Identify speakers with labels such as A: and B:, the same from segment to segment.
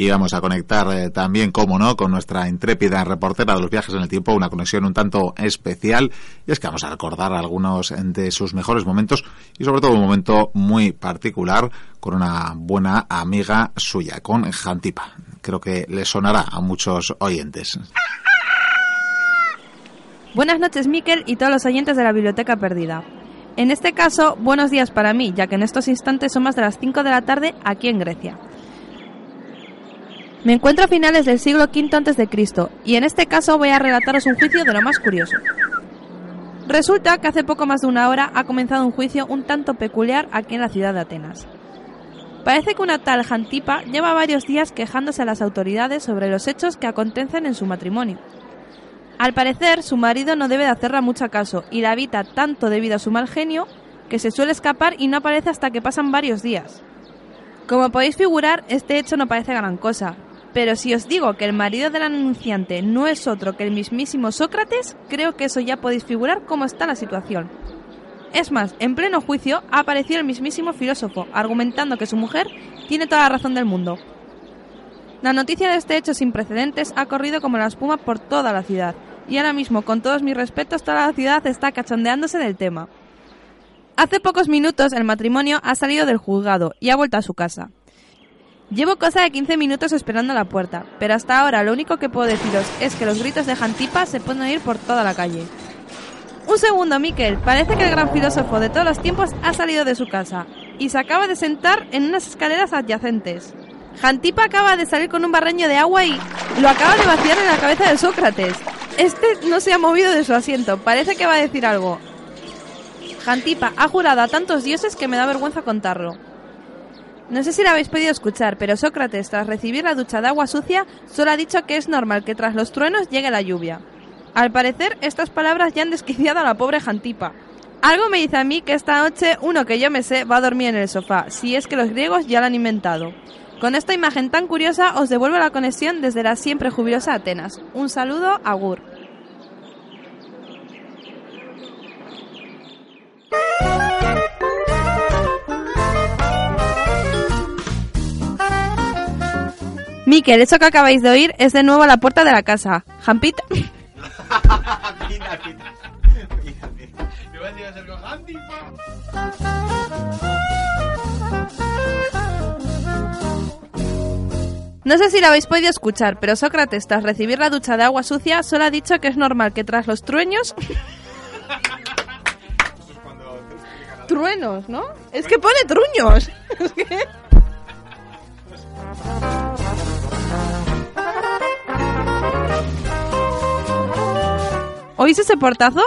A: y vamos a conectar eh, también, como no, con nuestra intrépida reportera de los viajes en el tiempo, una conexión un tanto especial y es que vamos a recordar algunos de sus mejores momentos y sobre todo un momento muy particular con una buena amiga suya, con Jantipa. Creo que le sonará a muchos oyentes.
B: Buenas noches, Miquel y todos los oyentes de la Biblioteca Perdida. En este caso, buenos días para mí, ya que en estos instantes son más de las 5 de la tarde aquí en Grecia. Me encuentro a finales del siglo V a.C. y en este caso voy a relataros un juicio de lo más curioso. Resulta que hace poco más de una hora ha comenzado un juicio un tanto peculiar aquí en la ciudad de Atenas. Parece que una tal Jantipa lleva varios días quejándose a las autoridades sobre los hechos que acontecen en su matrimonio. Al parecer, su marido no debe de hacerla mucho caso y la evita tanto debido a su mal genio que se suele escapar y no aparece hasta que pasan varios días. Como podéis figurar, este hecho no parece gran cosa, pero si os digo que el marido del anunciante no es otro que el mismísimo Sócrates, creo que eso ya podéis figurar cómo está la situación. Es más, en pleno juicio ha aparecido el mismísimo filósofo, argumentando que su mujer tiene toda la razón del mundo. La noticia de este hecho sin precedentes ha corrido como la espuma por toda la ciudad, y ahora mismo, con todos mis respetos, toda la ciudad está cachondeándose del tema. Hace pocos minutos el matrimonio ha salido del juzgado y ha vuelto a su casa. Llevo cosa de 15 minutos esperando a la puerta, pero hasta ahora lo único que puedo deciros es que los gritos de Jantipa se pueden oír por toda la calle. Un segundo, Miquel. Parece que el gran filósofo de todos los tiempos ha salido de su casa y se acaba de sentar en unas escaleras adyacentes. Jantipa acaba de salir con un barreño de agua y lo acaba de vaciar en la cabeza de Sócrates. Este no se ha movido de su asiento. Parece que va a decir algo. Jantipa ha jurado a tantos dioses que me da vergüenza contarlo. No sé si la habéis podido escuchar, pero Sócrates, tras recibir la ducha de agua sucia, solo ha dicho que es normal que tras los truenos llegue la lluvia. Al parecer, estas palabras ya han desquiciado a la pobre Jantipa. Algo me dice a mí que esta noche uno que yo me sé va a dormir en el sofá, si es que los griegos ya lo han inventado. Con esta imagen tan curiosa os devuelvo la conexión desde la siempre jubilosa Atenas. Un saludo, Agur. Miquel, eso que acabáis de oír es de nuevo a la puerta de la casa. Jampita. No sé si lo habéis podido escuchar, pero Sócrates, tras recibir la ducha de agua sucia, solo ha dicho que es normal que tras los trueños... Truenos, ¿no? Es que pone truños. ¿Oís ese portazo?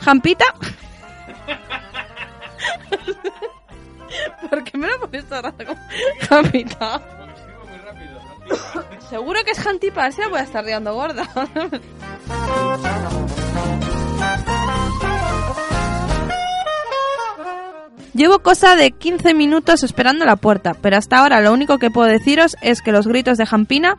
B: ¿Jampita? ¿Por qué me lo pones rato como Jampita? Seguro que es Jantipa, así la voy a estar riendo gorda. Llevo cosa de 15 minutos esperando la puerta, pero hasta ahora lo único que puedo deciros es que los gritos de Jampina